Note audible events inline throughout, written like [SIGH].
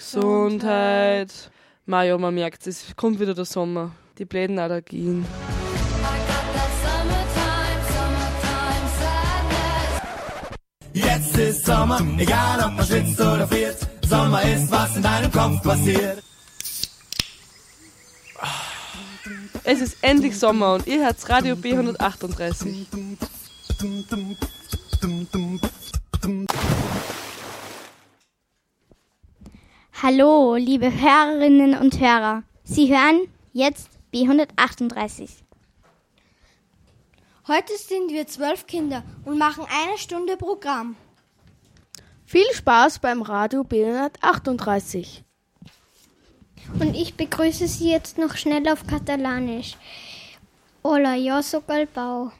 Gesundheit. Maja, man merkt es, kommt wieder der Sommer. Die bläden Allergien. Jetzt ist Sommer, egal ob man schwitzt oder friert. Sommer ist, was in deinem Kopf passiert. Es ist endlich Sommer und ihr hört Radio B138. Hallo, liebe Hörerinnen und Hörer. Sie hören jetzt B138. Heute sind wir zwölf Kinder und machen eine Stunde Programm. Viel Spaß beim Radio B138. Und ich begrüße Sie jetzt noch schnell auf Katalanisch. Hola, yo soy Galbau.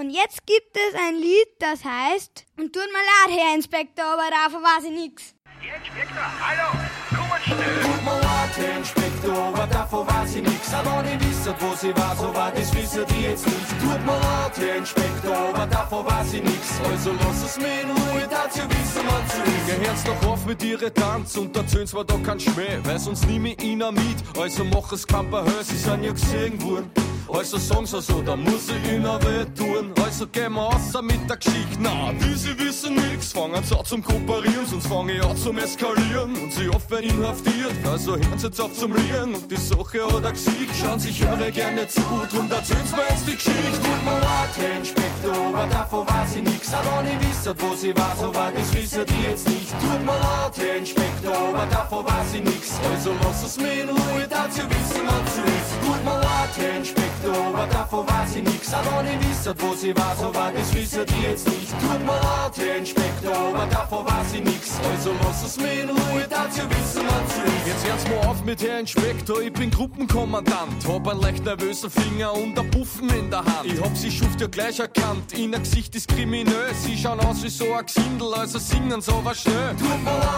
Und jetzt gibt es ein Lied, das heißt Und tut mir leid, Herr Inspektor, aber davon weiß ich nichts. Herr Inspektor, hallo, kommen schnell. Tut mir leid, Herr Inspektor, aber davon weiß ich nix. Aber ich wisst, wo sie war, so war das wissen die jetzt nicht. Tut mir leid, Herr Inspektor, aber davon weiß ich nix. Also lass es mir in Ruhe, ihr wissen, was zu ist. Gehört's doch auf mit ihre Tanz und erzählen's mir doch kein Schmäh, weil sonst nimm ich ihn auch mit. Also mach es Verhör, sie sind ja gesehen worden. Also sagen sie so, da muss ich ihnen weh tun. Also gehen wir außer mit der Geschichte. Na, die sie wissen nix, fangen sie an zum Kooperieren, sonst fange ich an zum Eskalieren. Und sie oft werden inhaftiert, also hören sie jetzt auf zum Rieren. Und die Sache hat er Gesicht, schauen sich eure gerne zu, drum erzählen's mir jetzt die Geschichte. Tut mir leid, Herr Inspektor, aber davon weiß ich nix. Aber ich wisst, wo sie war, so war das wissen die jetzt nicht. Tut mir leid, Herr Inspektor, aber davon weiß ich nix. Also lass es mir in Ruhe, ihr wissen, was zu ist. Tut mir leid, Herr Inspektor, aber davon weiß ich nix. Aber ich wisst, wo sie war, so war das wissen die jetzt nicht. Tut mir leid, Herr Inspektor, aber davon weiß ich nix. Also lass es mir in Ruhe, ihr wissen, zu ist. Jetzt hört's mal auf mit Herr Inspektor, ich bin Gruppenkommandant. Hab einen leicht nervösen Finger und ein Puffen in der Hand. Ich hab sie Schuft ja gleich erkannt, in ihr Gesicht ist kriminell. Sie schauen aus wie so ein Gesindel, also singen so was schnell.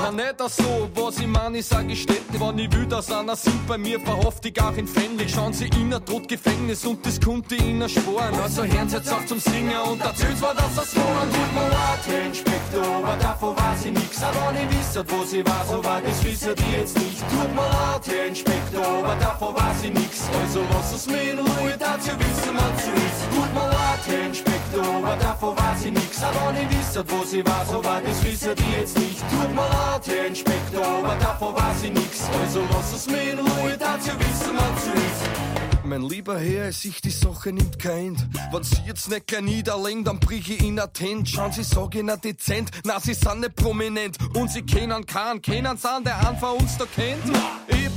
Na nicht auch so, was ich mein, ich sag ich steht, wann ich will, dass einer sind bei mir verhofft ich auch in Fändlich. Schauen sie in ein Gefängnis und das konnte ihnen sparen. Also hören sie jetzt auf zum Singen und erzählen's mir, dass das war. Tut mir leid, Herr Inspektor, aber davon weiß ich nix. Aber ich wisst, wo sie war, so war das wissen die jetzt nicht. Tut mir leid, Herr Inspektor, aber davon weiß ich nix. Also lass es mir in Ruhe, ihr wissen, was zu ist. Tut mir leid, Herr Inspektor, aber davon weiß ich nix. Aber ich wisst, wo sie war, so war das wissen die jetzt nicht. Tut mir leid, Herr Inspektor, aber davon weiß ich nix. Also lass es mir in Ruhe, ihr wissen, was zu ist. Mein lieber Herr, sich die Sache nimmt kein. Wenn Sie jetzt nicht gleich niederlegen, dann brich ich in Tent. Schauen Sie, sag ich dezent, na, Sie sind nicht prominent. Und Sie kennen keinen, kennen Sie der einen von uns da kennt.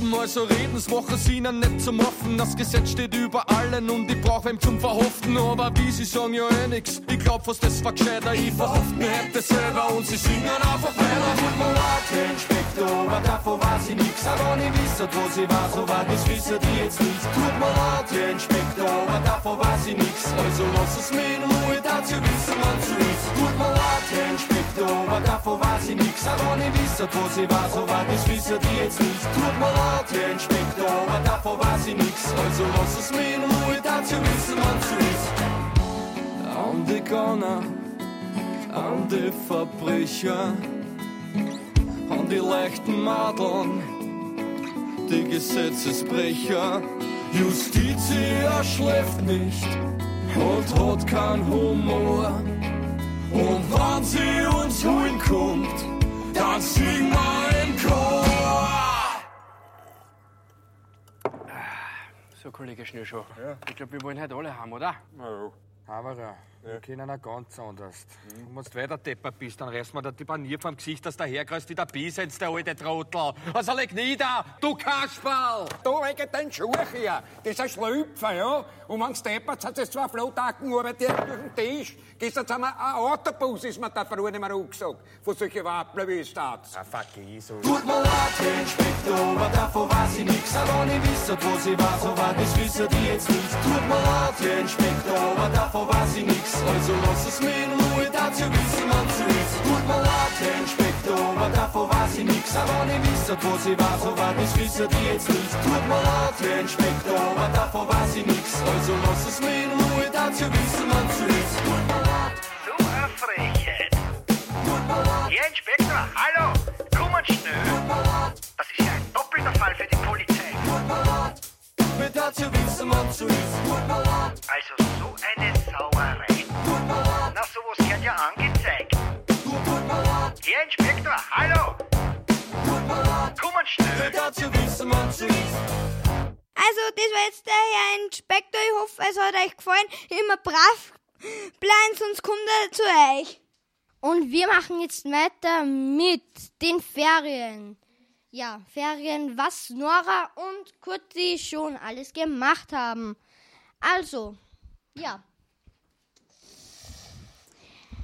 Eben, also reden's, machen Sie ihnen nicht zum Offen. Das Gesetz steht über allen und ich brauch wem zum Verhoften. Aber wie Sie sagen ja eh nix, ich glaub fast, das war gescheiter. Ich verhofft mir hätte selber und Sie singen einfach weiter. Tut mir leid, Herr Inspektor, aber davon weiß ich nix. Aber ich wisst, wo sie war, so war das wissen die jetzt nicht. Tut mir leid, Herr Inspektor, aber davon weiß ich nix. Also lass es mir in Ruhe, ihr wissen, was zu ist. Tut mir leid, Herr Inspektor, aber davon weiß ich nix. Aber ich wisst, wo sie war, so war das wissen die jetzt nicht. Tut mir leid, Herr Inspektor, aber davon weiß ich nix. Also lass es mir in Ruhe, ihr wissen, zu ist. An die Gauner, an die Verbrecher, an die leichten Madeln, die Gesetzesbrecher. Justitia schläft nicht und hat keinen Humor. Und wenn sie uns holen kommt, dann singen wir im Chor. So, Kollege Schnürschuh. Ich glaube, wir wollen heute alle haben, oder? Aber wir können auch ganz anders. Und wenn du weiter deppert bist, dann reißt mir der die Panier vom Gesicht, dass der herkreist wie der Biesens, der alte Trottel. Also leg nieder, du Kasperl! Da wegen den Schuh hier. Das ist ein Schlüpfer, ja. Und wenn's deppert, hat es zwei Flottacken über dir durch den Tisch. Gestern haben wir ein Autobus, ist mir da früher nicht mehr angesagt. Von solchen Wappeln wie es da. Ah, vergiss so. Tut mir leid, Herr Inspektor, aber davon weiß ich nix. Aber ich wisst, wo sie war, so war das wissen die jetzt nicht. Tut mir leid, Herr Inspektor, aber davon weiß ich nix. Also lass es mir in Ruhe, ihr wissen, was zu ist. Tut mir leid, Herr Inspektor, aber davon weiß ich nix. Aber ich wisst, wo sie war, so war das wissen die jetzt nicht. Tut mir leid, Herr Inspektor, aber davon weiß ich nix. Also lass es mir in Ruhe, ihr wissen, was zu ist. Tut mir leid, So eine Frechheit. tut mir leid. Herr Inspektor, hallo, kommen schnell. Das ist ja ein doppelter Fall für die Polizei. Mit dazu wissen, man so ist. Also so eine Also, das war jetzt der Herr Inspektor. Ich hoffe, es hat euch gefallen. Immer brav bleiben, sonst kommt er zu euch. Und wir machen jetzt weiter mit den Ferien. Ja, Ferien, was Nora und Kurti schon alles gemacht haben. Also, ja.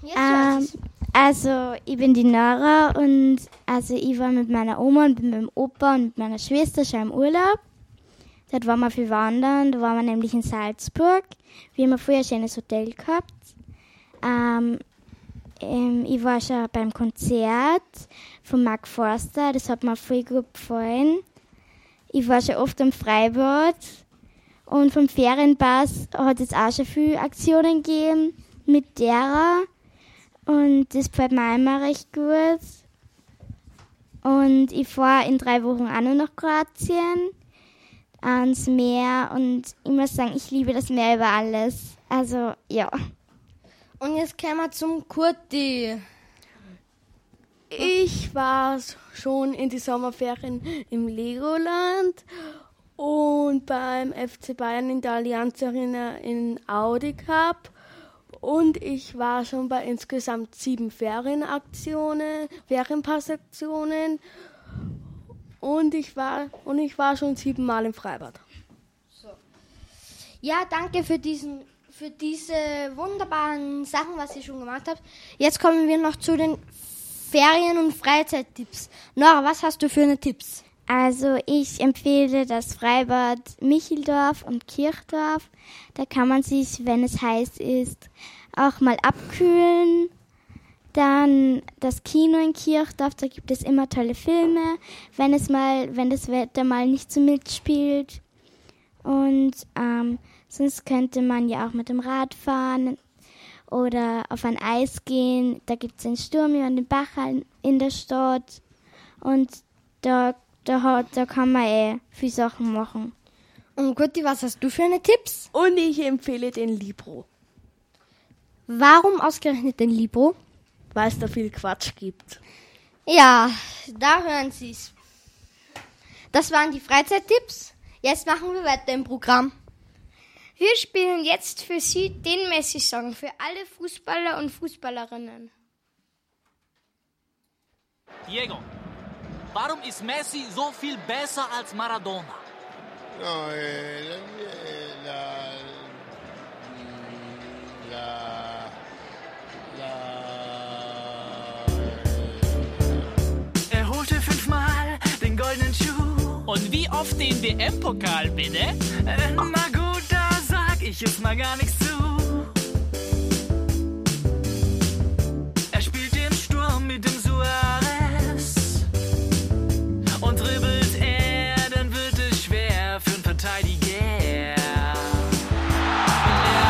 Jetzt Ähm, also, ich bin die Nora und also ich war mit meiner Oma und mit meinem Opa und mit meiner Schwester schon im Urlaub. Dort waren wir viel wandern, da waren wir nämlich in Salzburg. Wir haben vorher ein schönes Hotel gehabt. Ähm, ähm, ich war schon beim Konzert von Mark Forster, das hat mir voll gut gefallen. Ich war schon oft am Freibad und vom Ferienpass hat es auch schon viele Aktionen gegeben mit derer. Und das gefällt mir immer recht gut. Und ich fahre in drei Wochen auch noch nach Kroatien, ans Meer. Und ich muss sagen, ich liebe das Meer über alles. Also, ja. Und jetzt kommen wir zum Kurti. Ich war schon in die Sommerferien im Legoland und beim FC Bayern in der Allianz Arena in Audi Cup. Und ich war schon bei insgesamt sieben Ferienaktionen, Ferienpassaktionen. Und ich war, und ich war schon siebenmal im Freibad. Ja, danke für diesen für diese wunderbaren Sachen, was ihr schon gemacht habt. Jetzt kommen wir noch zu den Ferien- und Freizeittipps. Nora, was hast du für eine Tipps? Also ich empfehle das Freibad Micheldorf und Kirchdorf. Da kann man sich, wenn es heiß ist, auch mal abkühlen. Dann das Kino in Kirchdorf, da gibt es immer tolle Filme, wenn es mal, wenn das Wetter mal nicht so mitspielt. Und ähm, sonst könnte man ja auch mit dem Rad fahren oder auf ein Eis gehen. Da gibt es den Sturm und den Bach in der Stadt. Und da, da, hat, da kann man eh viel Sachen machen. Und Gutti, was hast du für eine Tipps? Und ich empfehle den Libro, Warum ausgerechnet den Libro? weil es da viel Quatsch gibt. Ja, da hören Sie's. Das waren die Freizeittipps. Jetzt machen wir weiter im Programm. Wir spielen jetzt für Sie den Messi-Song für alle Fußballer und Fußballerinnen. Diego, warum ist Messi so viel besser als Maradona? No, eh, la, la, Er holte fünfmal den goldenen Schuh. Und wie oft den WM-Pokal, bitte? Äh, na gut, da sag ich jetzt mal gar nichts zu. Er spielt im Sturm mit dem Suarez. Und dribbelt er, dann wird es schwer für einen Verteidiger. Er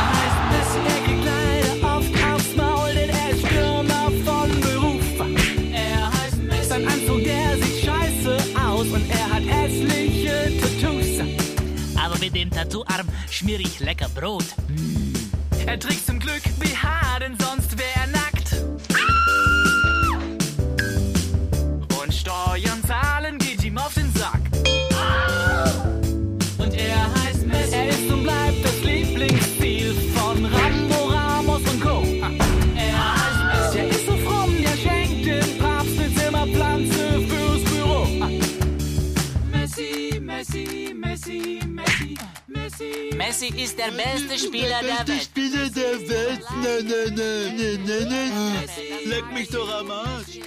heißt Messi, er kriegt leider oft aufs Maul, denn er ist Stürmer von Beruf. Er heißt Messi, sein Anzug, der sieht scheiße aus und er hat hässliche Tattoos. Aber mit dem Tattooarm schmier ich lecker Brot. Mm. Er trägt zum Glück BH, denn sonst wär Messi. Ist der beste Spieler der Welt. Spieler der Welt. Nein, nein, nein, nein, nein, nein. Leck mich doch am Arsch.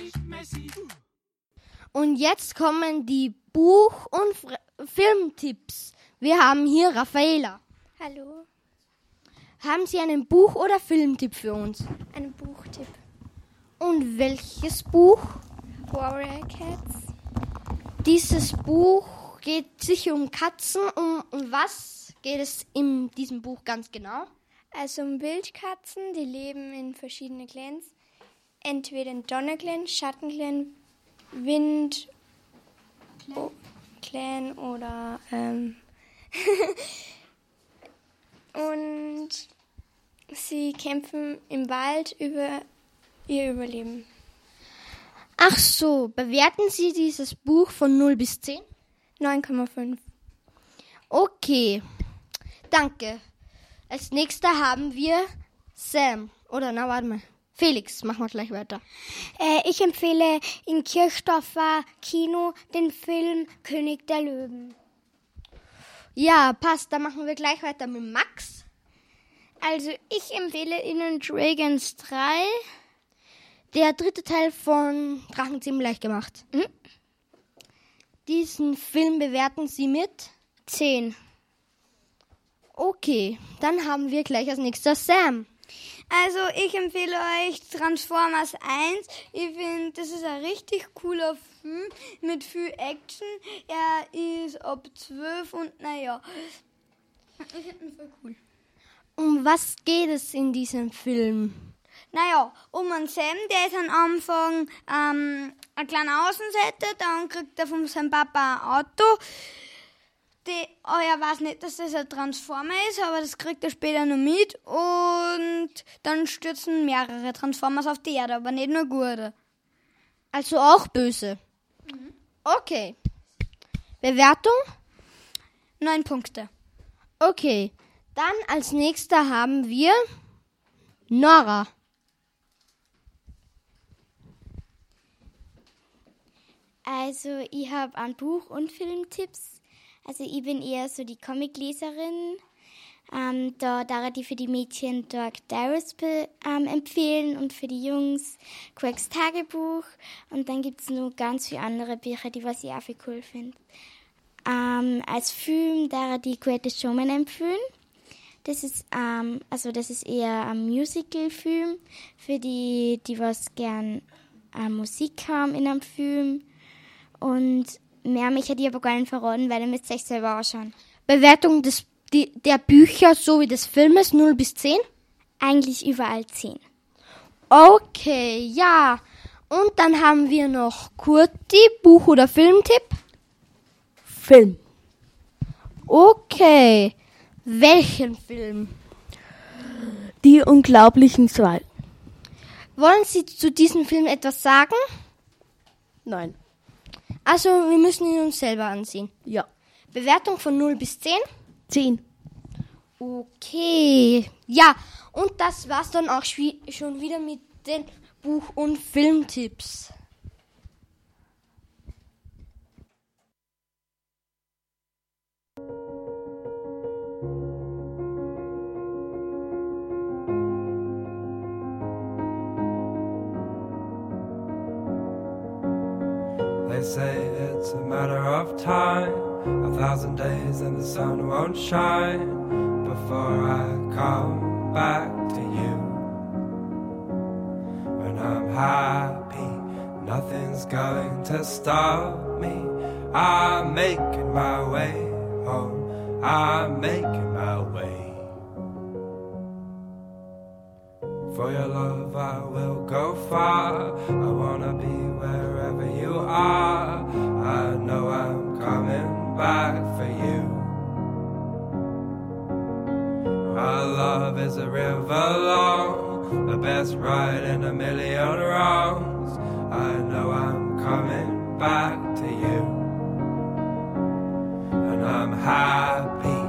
Und jetzt kommen die Buch- und Fr Filmtipps. Wir haben hier Raffaela. Hallo, Haben Sie einen Buch- oder Filmtipp für uns? ein Buchtipp. Und welches Buch? Warrior Cats. Dieses Buch geht sicher um Katzen. Um, um was geht es in diesem Buch ganz genau? Also um Wildkatzen, die leben in verschiedenen Clans. entweder ein Donnerclan, Schattenclan, Wind, Clan oder ähm, [LAUGHS] und sie kämpfen im Wald über ihr Überleben. Ach so, bewerten Sie dieses Buch von 0 bis 10? 9,5. Okay, danke. Als nächster haben wir Sam. Oder na, warte mal. Felix, machen wir gleich weiter. Äh, ich empfehle im Kirchdorfer Kino den Film König der Löwen. Ja, passt. Dann machen wir gleich weiter mit Max. Also ich empfehle Ihnen Dragons 3. Der dritte Teil von Drachenzähmen leicht gemacht. Mhm. Diesen Film bewerten Sie mit 10. Okay, dann haben wir gleich als nächster Sam. Also ich empfehle euch Transformers 1. Ich finde, das ist ein richtig cooler Film mit viel Action. Er ist ab 12 und naja, ich finde ihn voll cool. Um was geht es in diesem Film? Naja, um einen Sam, der ist am Anfang ähm, ein kleiner Außenseiter, dann kriegt er von seinem Papa ein Auto. Die, oh, er weiß nicht, dass das ein Transformer ist, aber das kriegt er später noch mit. Und dann stürzen mehrere Transformers auf die Erde, aber nicht nur gute. Also auch böse. Okay. Bewertung? Neun Punkte. Okay. Dann als nächster haben wir Nora. Also, ich habe ein Buch- und Filmtipps. Also, ich bin eher so die Comicleserin. Ähm, da darf ich für die Mädchen Dark Darius be- ähm, empfehlen und für die Jungs Craigs Tagebuch. Und dann gibt es noch ganz viele andere Bücher, die was ich auch viel cool finde. Ähm, als Film darf die Greatest Showman empfehlen. Das ist, ähm, also das ist eher ein Musical-Film für die, die was gern äh, Musik haben in einem Film. Und mehr mich aber gar nicht verraten, weil ihr müsst euch selber anschauen. Bewertung des, die, der Bücher sowie des Filmes 0 bis 10? Eigentlich überall 10. Okay, ja. Und dann haben wir noch Kurti, Buch- oder Filmtipp? Film. Okay. Welchen Film? Die Unglaublichen zwei. Wollen Sie zu diesem Film etwas sagen? Nein. Also, wir müssen ihn uns selber ansehen. Ja. Bewertung von 0 bis 10? 10. Okay. Ja, und das war's dann auch schon wieder mit den Buch- und Filmtipps. They say it's a matter of time, a thousand days and the sun won't shine before I come back to you. When I'm happy, nothing's going to stop me. I'm making my way home, I'm making my For your love, I will go far. I wanna be wherever you are. I know I'm coming back for you. Our love is a river long, the best ride in a million wrongs. I know I'm coming back to you. And I'm happy,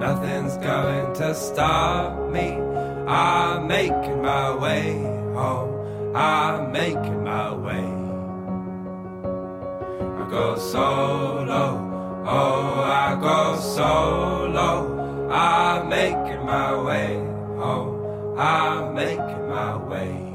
nothing's going to stop me. I'm making my way home. I'm making my way. I go solo. Oh, I go solo. I'm making my way home. I'm making my way.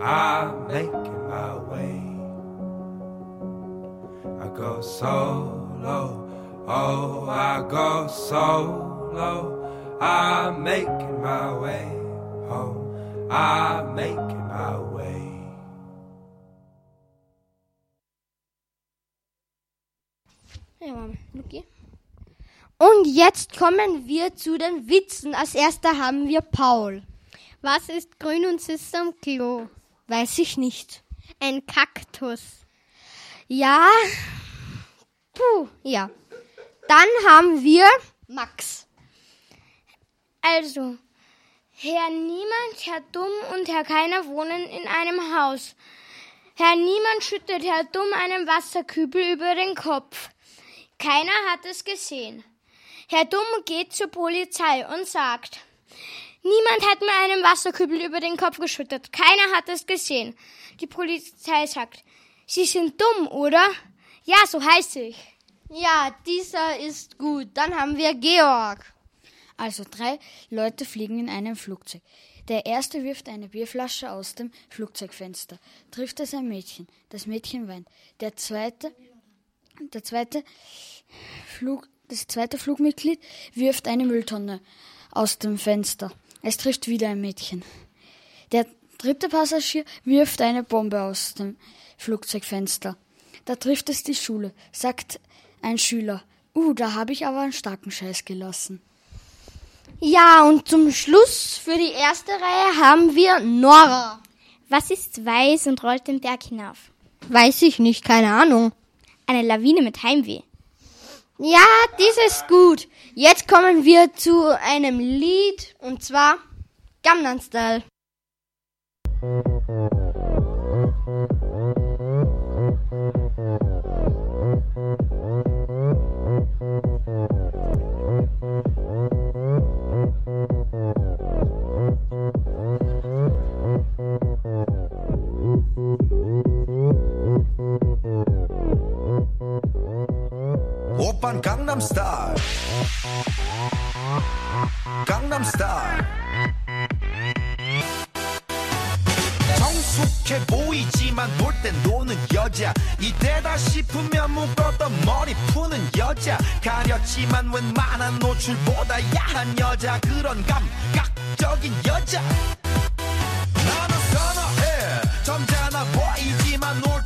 I'm making my way. I go solo. Oh, I go solo. I'm making my way home. I'm making my way. Ja, Mama. Okay. Und jetzt kommen wir zu den Witzen. Als erster haben wir Paul. Was ist grün und sitzt am Klo? Weiß ich nicht. Ein Kaktus. Ja. Puh, ja. Dann haben wir Max. Also, Herr Niemand, Herr Dumm und Herr Keiner wohnen in einem Haus. Herr Niemand schüttet Herr Dumm einen Wasserkübel über den Kopf. Keiner hat es gesehen. Herr Dumm geht zur Polizei und sagt, Niemand hat mir einen Wasserkübel über den Kopf geschüttet. Keiner hat es gesehen. Die Polizei sagt, Sie sind dumm, oder? Ja, so heiße ich. Ja, dieser ist gut. Dann haben wir Georg. Also drei Leute fliegen in einem Flugzeug. Der erste wirft eine Bierflasche aus dem Flugzeugfenster, trifft es ein Mädchen. Das Mädchen weint. Der zweite, der zweite Flug, das zweite Flugmitglied wirft eine Mülltonne aus dem Fenster. Es trifft wieder ein Mädchen. Der dritte Passagier wirft eine Bombe aus dem Flugzeugfenster. Da trifft es die Schule, sagt ein Schüler. Uh, da habe ich aber einen starken Scheiß gelassen. Ja, und zum Schluss für die erste Reihe haben wir Nora. Was ist weiß und rollt den Berg hinauf? Weiß ich nicht, keine Ahnung. Eine Lawine mit Heimweh. Ja, dies ist gut. Jetzt kommen wir zu einem Lied und zwar Gangnam Style. 강남스타일. 강남스타일. 성숙해 보이지만 놀땐 노는 여자. 이때다 싶으면 묶었던 머리 푸는 여자. 가렸지만 웬만한 노출보다 야한 여자. 그런 감각적인 여자. 나는 선어해. 점잖아 보이지만 놀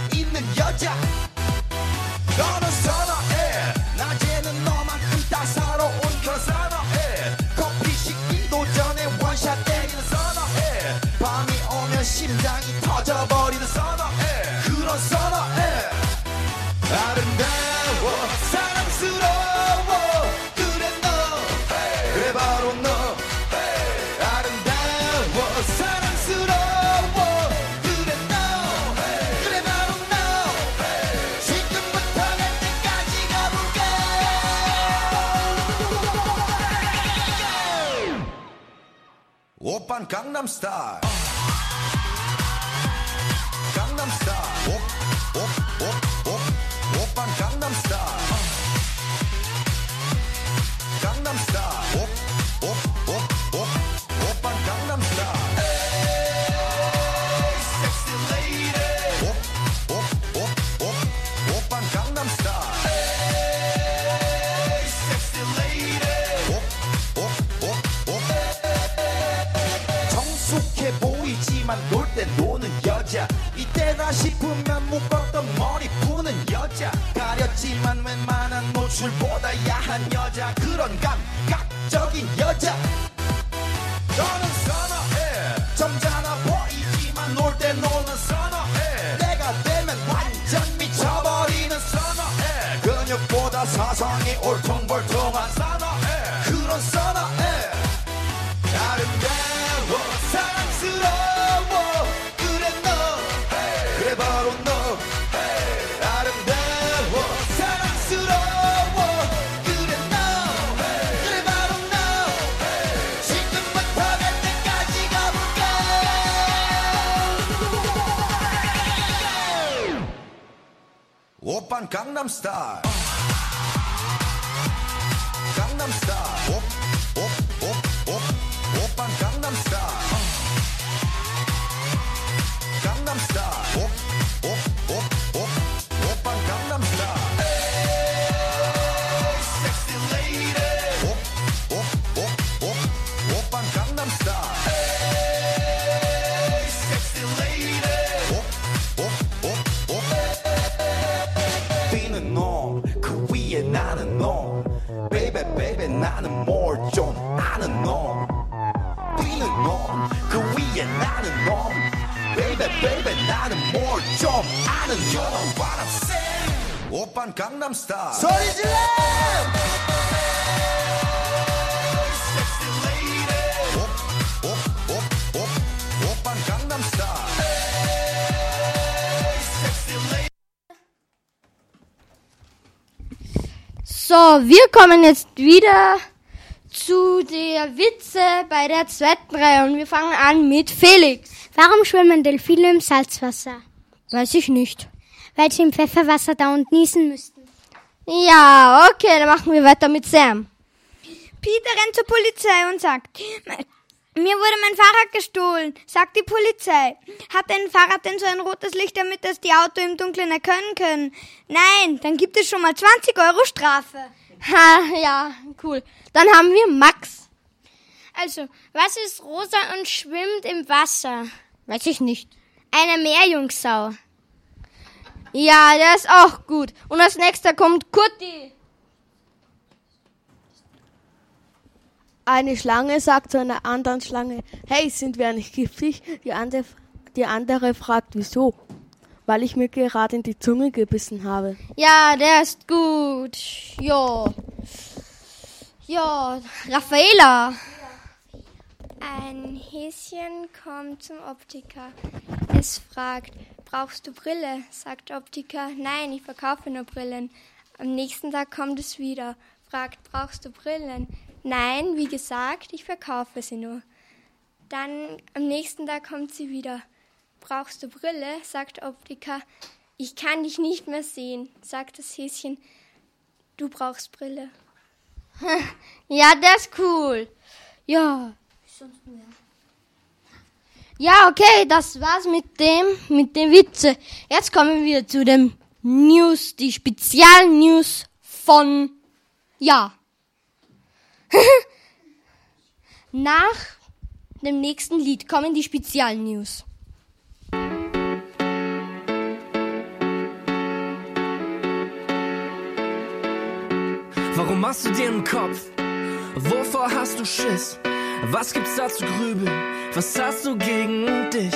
있는 여자. 너는 선어해 Gangnam Style. 보이지만 놀 때 노는 여자. 이때다 싶으면 묶었던 머리 푸는 여자. 가렸지만 웬만한 노출보다 야한 여자. 그런 감각적인 여자. 너는 선어해. 점잖아 보이지만 놀 때 노는 선어해. 내가 되면 완전 미쳐버리는 선어해. 근육보다 사상이 올통벌통. Gangnam Style. beim Gangnam Style. Sorry, So, wir kommen jetzt wieder zu der Witze bei der zweiten Reihe und wir fangen an mit Felix. Warum schwimmen Delfine im Salzwasser? Weiß ich nicht. Weil sie im Pfefferwasser dauernd niesen müssten. Ja, okay, dann machen wir weiter mit Sam. Peter rennt zur Polizei und sagt, mir wurde mein Fahrrad gestohlen, sagt die Polizei. Hat dein Fahrrad denn so ein rotes Licht, damit das die Auto im Dunkeln erkennen können? Nein, dann gibt es schon mal 20 Euro Strafe. Ha, ja, cool. Dann haben wir Max. Also, was ist rosa und schwimmt im Wasser? Weiß ich nicht. Eine Meerjungfrau. Ja, der ist auch gut. Und als nächster kommt Kurti. Eine Schlange sagt zu einer anderen Schlange, hey, sind wir nicht giftig? Die andere, die andere fragt, wieso? Weil ich mir gerade in die Zunge gebissen habe. Ja, der ist gut. Jo. Jo, Raffaela. Ein Häschen kommt zum Optiker. Es fragt, brauchst du Brille? Sagt Optiker, nein, ich verkaufe nur Brillen. Am nächsten Tag kommt es wieder, fragt, brauchst du Brillen? Nein, wie gesagt, ich verkaufe sie nur. Dann am nächsten Tag kommt sie wieder. Brauchst du Brille? sagt Optiker. Ich kann dich nicht mehr sehen, sagt das Häschen. Du brauchst Brille. [LAUGHS] Ja, der ist cool. Ja. Ja, okay, das war's mit dem, mit dem Witze. Jetzt kommen wir zu dem News, die Spezialnews von, ja. [LAUGHS] Nach dem nächsten Lied kommen die Spezialnews. Warum machst du dir einen Kopf? Wovor hast du Schiss? Was gibt's da zu grübeln? Was hast du gegen dich?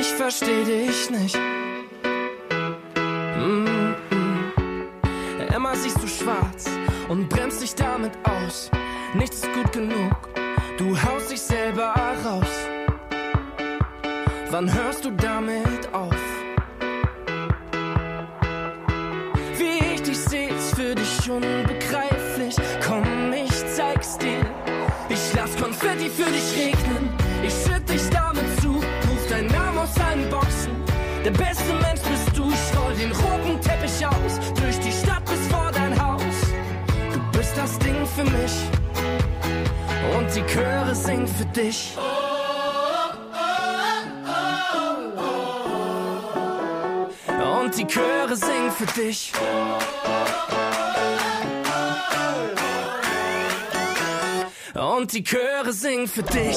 Ich versteh dich nicht. Mm -mm. Immer siehst du schwarz und bremst dich damit aus. Nichts ist gut genug, du haust dich selber raus. Wann hörst du damit auf? Wie ich dich seh, ist für dich unbegreiflich. Konfetti für dich regnen. Ich schütt dich damit zu. Ruf deinen Namen aus allen Boxen. Der beste Mensch bist du. Ich roll den roten Teppich aus. Durch die Stadt bis vor dein Haus. Du bist das Ding für mich. Und die Chöre singen für dich. Und die Chöre singen für dich. und die Chöre singen für dich.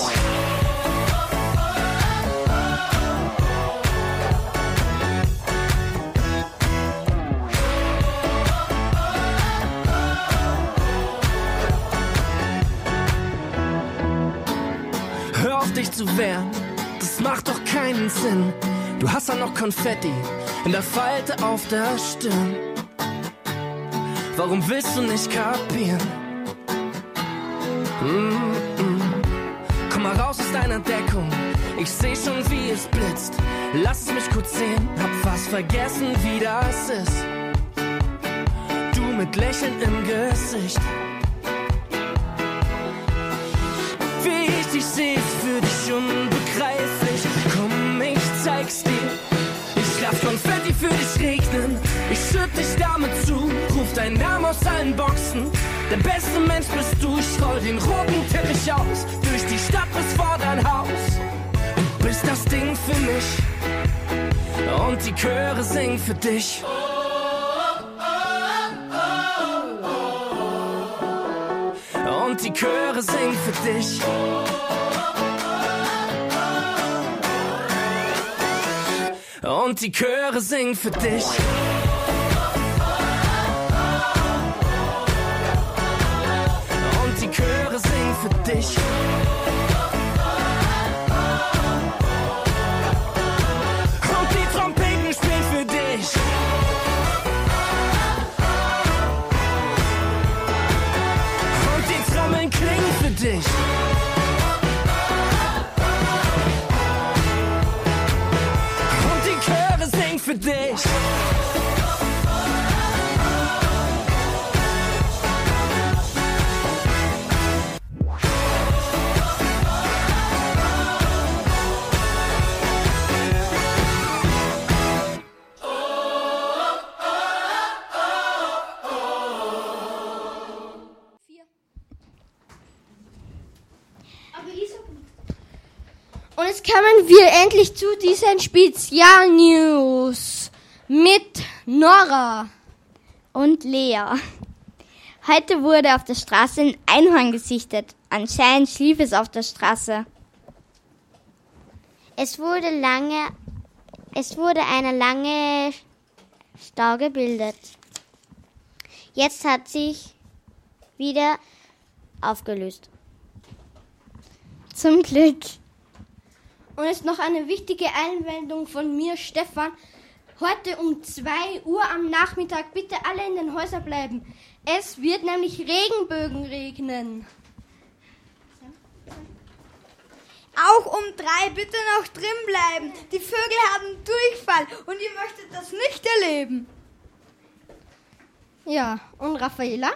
Hör auf dich zu wehren, das macht doch keinen Sinn. Du hast ja noch Konfetti in der Falte auf der Stirn. Warum willst du nicht kapieren? Mm -mm. Komm mal raus aus deiner Deckung. Ich seh schon, wie es blitzt. Lass es mich kurz sehen, hab fast vergessen, wie das ist. Du mit Lächeln im Gesicht. Wie ich dich seh, ist für dich unbegreiflich. Komm, ich zeig's dir. Ich lass Konfetti für dich regnen. Ich schütt dich damit zu. Ruf deinen Namen aus allen Boxen. Der beste Mensch bist du. Ich roll den roten Teppich aus. Durch die Stadt bis vor dein Haus. Du bist das Ding für mich. Und die Chöre singen für dich. Und die Chöre singen für dich. Und die Chöre singen für dich. Für dich. Und die. Und die Trommeln klingen für dich. Und die Chöre singen für dich. Wir endlich zu diesen Spezialnews mit Nora und Lea. Heute wurde auf der Straße ein Einhorn gesichtet. Anscheinend schlief es auf der Straße. Es wurde lange, es wurde eine lange Stau gebildet. Jetzt hat sich wieder aufgelöst. Zum Glück. Und jetzt noch eine wichtige Einwendung von mir, Stefan. Heute um 2 Uhr am Nachmittag bitte alle in den Häusern bleiben. Es wird nämlich Regenbögen regnen. Auch um drei bitte noch drin bleiben. Die Vögel haben Durchfall und ihr möchtet das nicht erleben. Ja, und Raffaela?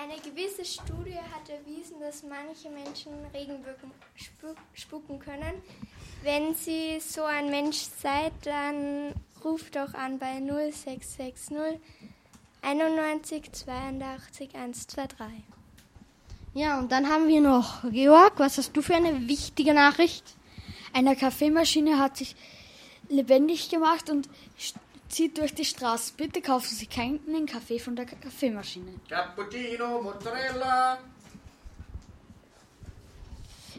Eine gewisse Studie hat erwiesen, dass manche Menschen Regenbögen spu spucken können. Wenn Sie so ein Mensch seid, dann ruft doch an bei 0660 91 82 123. Ja, und dann haben wir noch Georg. Was hast du für eine wichtige Nachricht? Eine Kaffeemaschine hat sich lebendig gemacht und zieht durch die Straße. Bitte kaufen Sie keinen Kaffee von der Ka- Kaffeemaschine. Cappuccino, Mozzarella.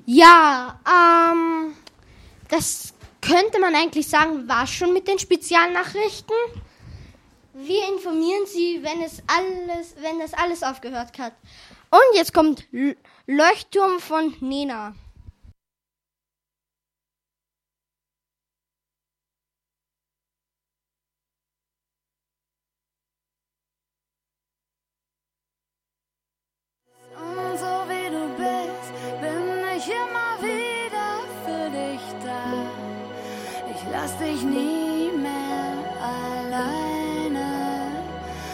Ja, ähm, das könnte man eigentlich sagen, war schon mit den Spezialnachrichten. Wir informieren Sie, wenn es alles, wenn das alles aufgehört hat. Und jetzt kommt L Leuchtturm von Nena. So wie du bist, bin ich immer wieder für dich da. Ich lass dich nie mehr alleine.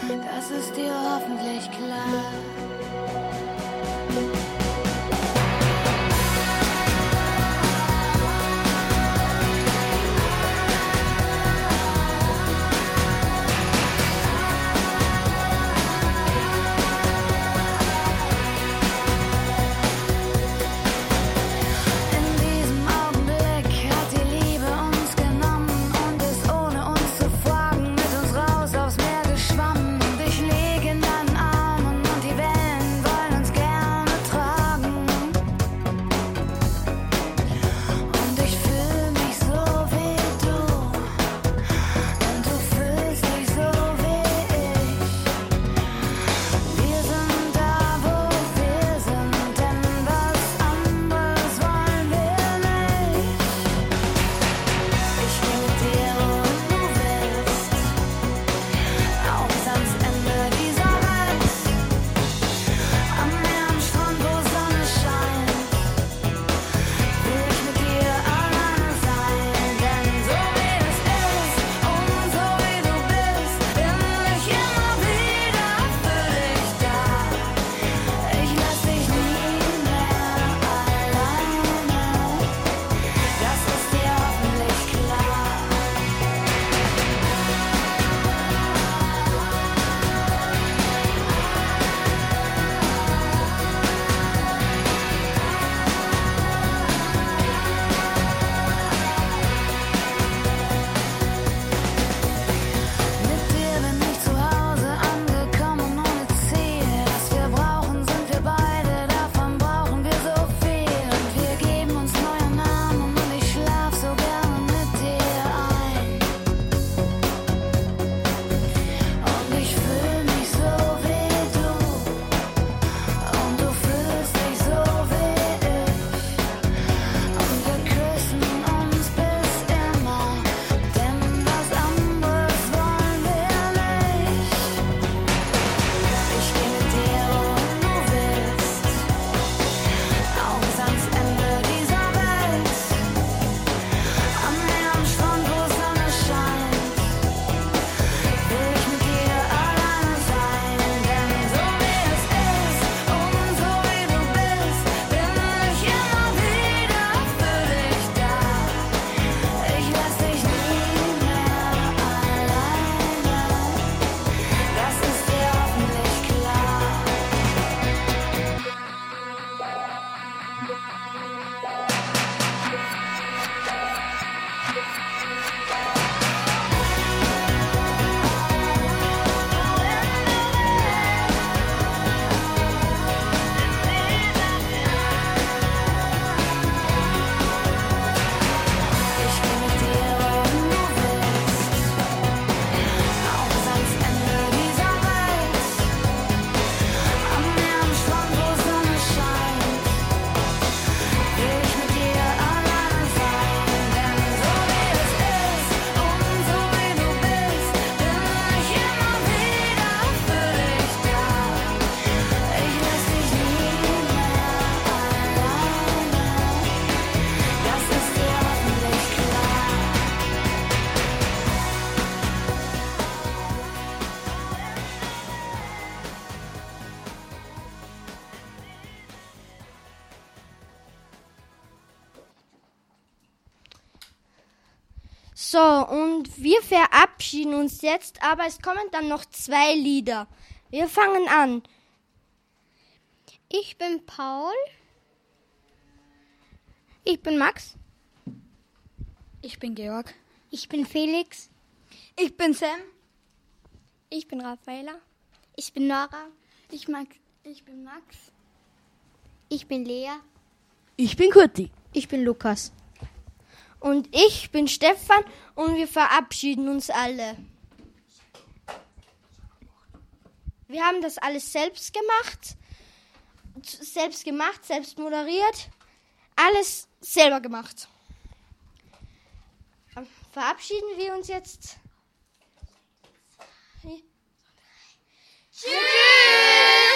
Das ist dir hoffentlich klar. Verabschieden uns jetzt, aber es kommen dann noch zwei Lieder. Wir fangen an. Ich bin Paul. Ich bin Max. Ich bin Georg. Ich bin Felix. Ich bin Sam. Ich bin Raffaela. Ich bin Nora. Ich, mag, ich bin Max. Ich bin Lea. Ich bin Kurti. Ich bin Lukas. Und ich bin Stefan und wir verabschieden uns alle. Wir haben das alles selbst gemacht. Selbst gemacht, selbst moderiert. Alles selber gemacht. Verabschieden wir uns jetzt. Tschüss!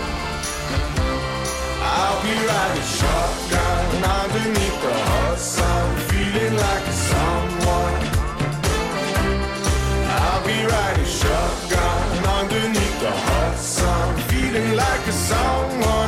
I'll be riding shotgun underneath the hot sun, feeling like a. I'll be riding shotgun underneath the hot sun, feeling like a someone.